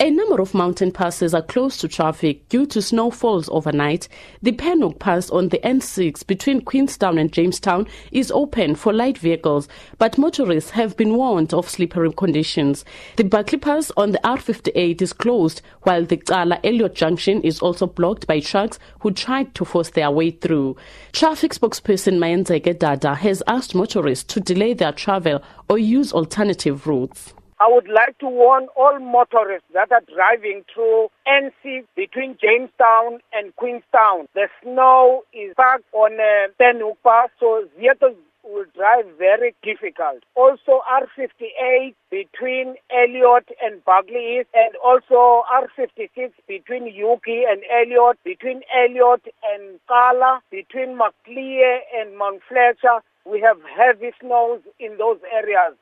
A number of mountain passes are closed to traffic due to snowfalls overnight. The Penhoek Pass on the N6 between Queenstown and Jamestown is open for light vehicles, but motorists have been warned of slippery conditions. The Barkly Pass on the R58 is closed, while the Cala Elliot Junction is also blocked by trucks who tried to force their way through. Traffic spokesperson Mayenzeke Dada has asked motorists to delay their travel or use alternative routes. I would like to warn all motorists that are driving through N6 between Jamestown and Queenstown. The snow is packed on uh, so vehicles will drive very difficult. Also R58 between Elliot and Barkly East and also R56 between Ugie and Elliot, between Elliot and Cala, between Maclear and Mount Fletcher. We have heavy snows in those areas.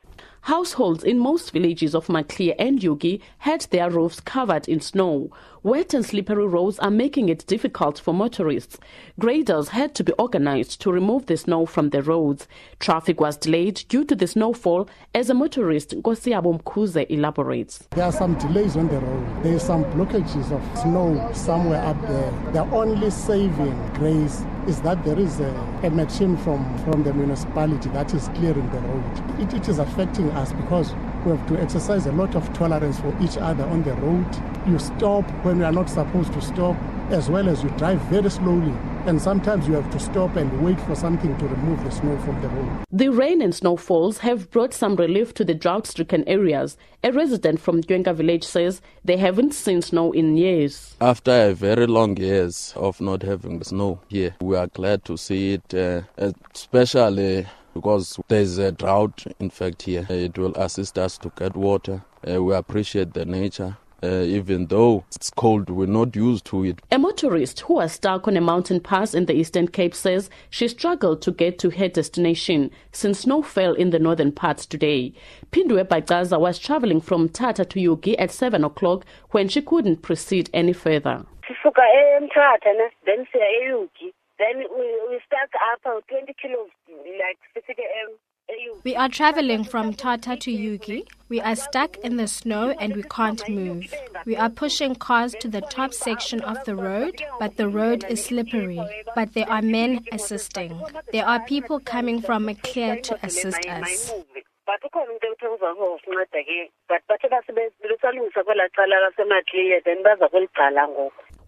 Households in most villages of Maclear and Ugie had their roofs covered in snow. Wet and slippery roads are making it difficult for motorists. Graders had to be organized to remove the snow from the roads. Traffic was delayed due to the snowfall, as a motorist Nkosiyabo Mkhuze elaborates. There are some delays on the road. There are some blockages of snow somewhere up there. The only saving grace is that there is a, a machine from, from the municipality that is clearing the road. It, it is affecting us because we have to exercise a lot of tolerance for each other on the road. You stop when you are not supposed to stop, as well as you drive very slowly. And sometimes you have to stop and wait for something to remove the snow from the road. The rain and snowfalls have brought some relief to the drought stricken areas. A resident from Dwenga village says they haven't seen snow in years. After a very long years of not having snow here, we are glad to see it, uh, especially because there's a drought in fact here. It will assist us to get water. Uh, we appreciate the nature. Uh, even though it's cold, we're not used to it. A motorist who was stuck on a mountain pass in the Eastern Cape says she struggled to get to her destination since snow fell in the northern parts today. Pindwe Bagaza was traveling from Tata to Ugie at 7 o'clock when she couldn't proceed any further. then then we, we stuck up 20 kilos, like we are traveling from Tata to Ugie. We are stuck in the snow and we can't move. We are pushing cars to the top section of the road, but the road is slippery. But there are men assisting. There are people coming from Maclear to assist us.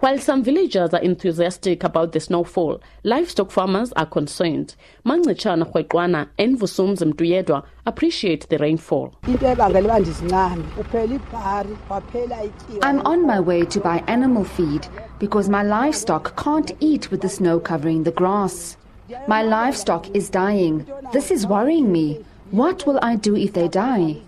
But ukhona umuntu ekuthengisa ngosinceda ke but bathe basebesalungisa kwelaa cala lasematliye then baza kweligcala ngoku While some villagers are enthusiastic about the snowfall, livestock farmers are concerned. Mangichana Khwetwana and Vusumzi Mtuyedwa appreciate the rainfall. I'm on my way to buy animal feed because my livestock can't eat with the snow covering the grass. My livestock is dying. This is worrying me. What will I do if they die?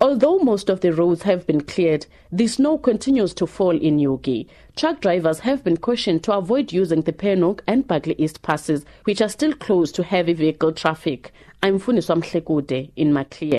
Although most of the roads have been cleared, the snow continues to fall in Ugie. Truck drivers have been cautioned to avoid using the Penhoek and Barkly East passes, which are still closed to heavy vehicle traffic. I'm Funiswa Mhlekude in Maclear.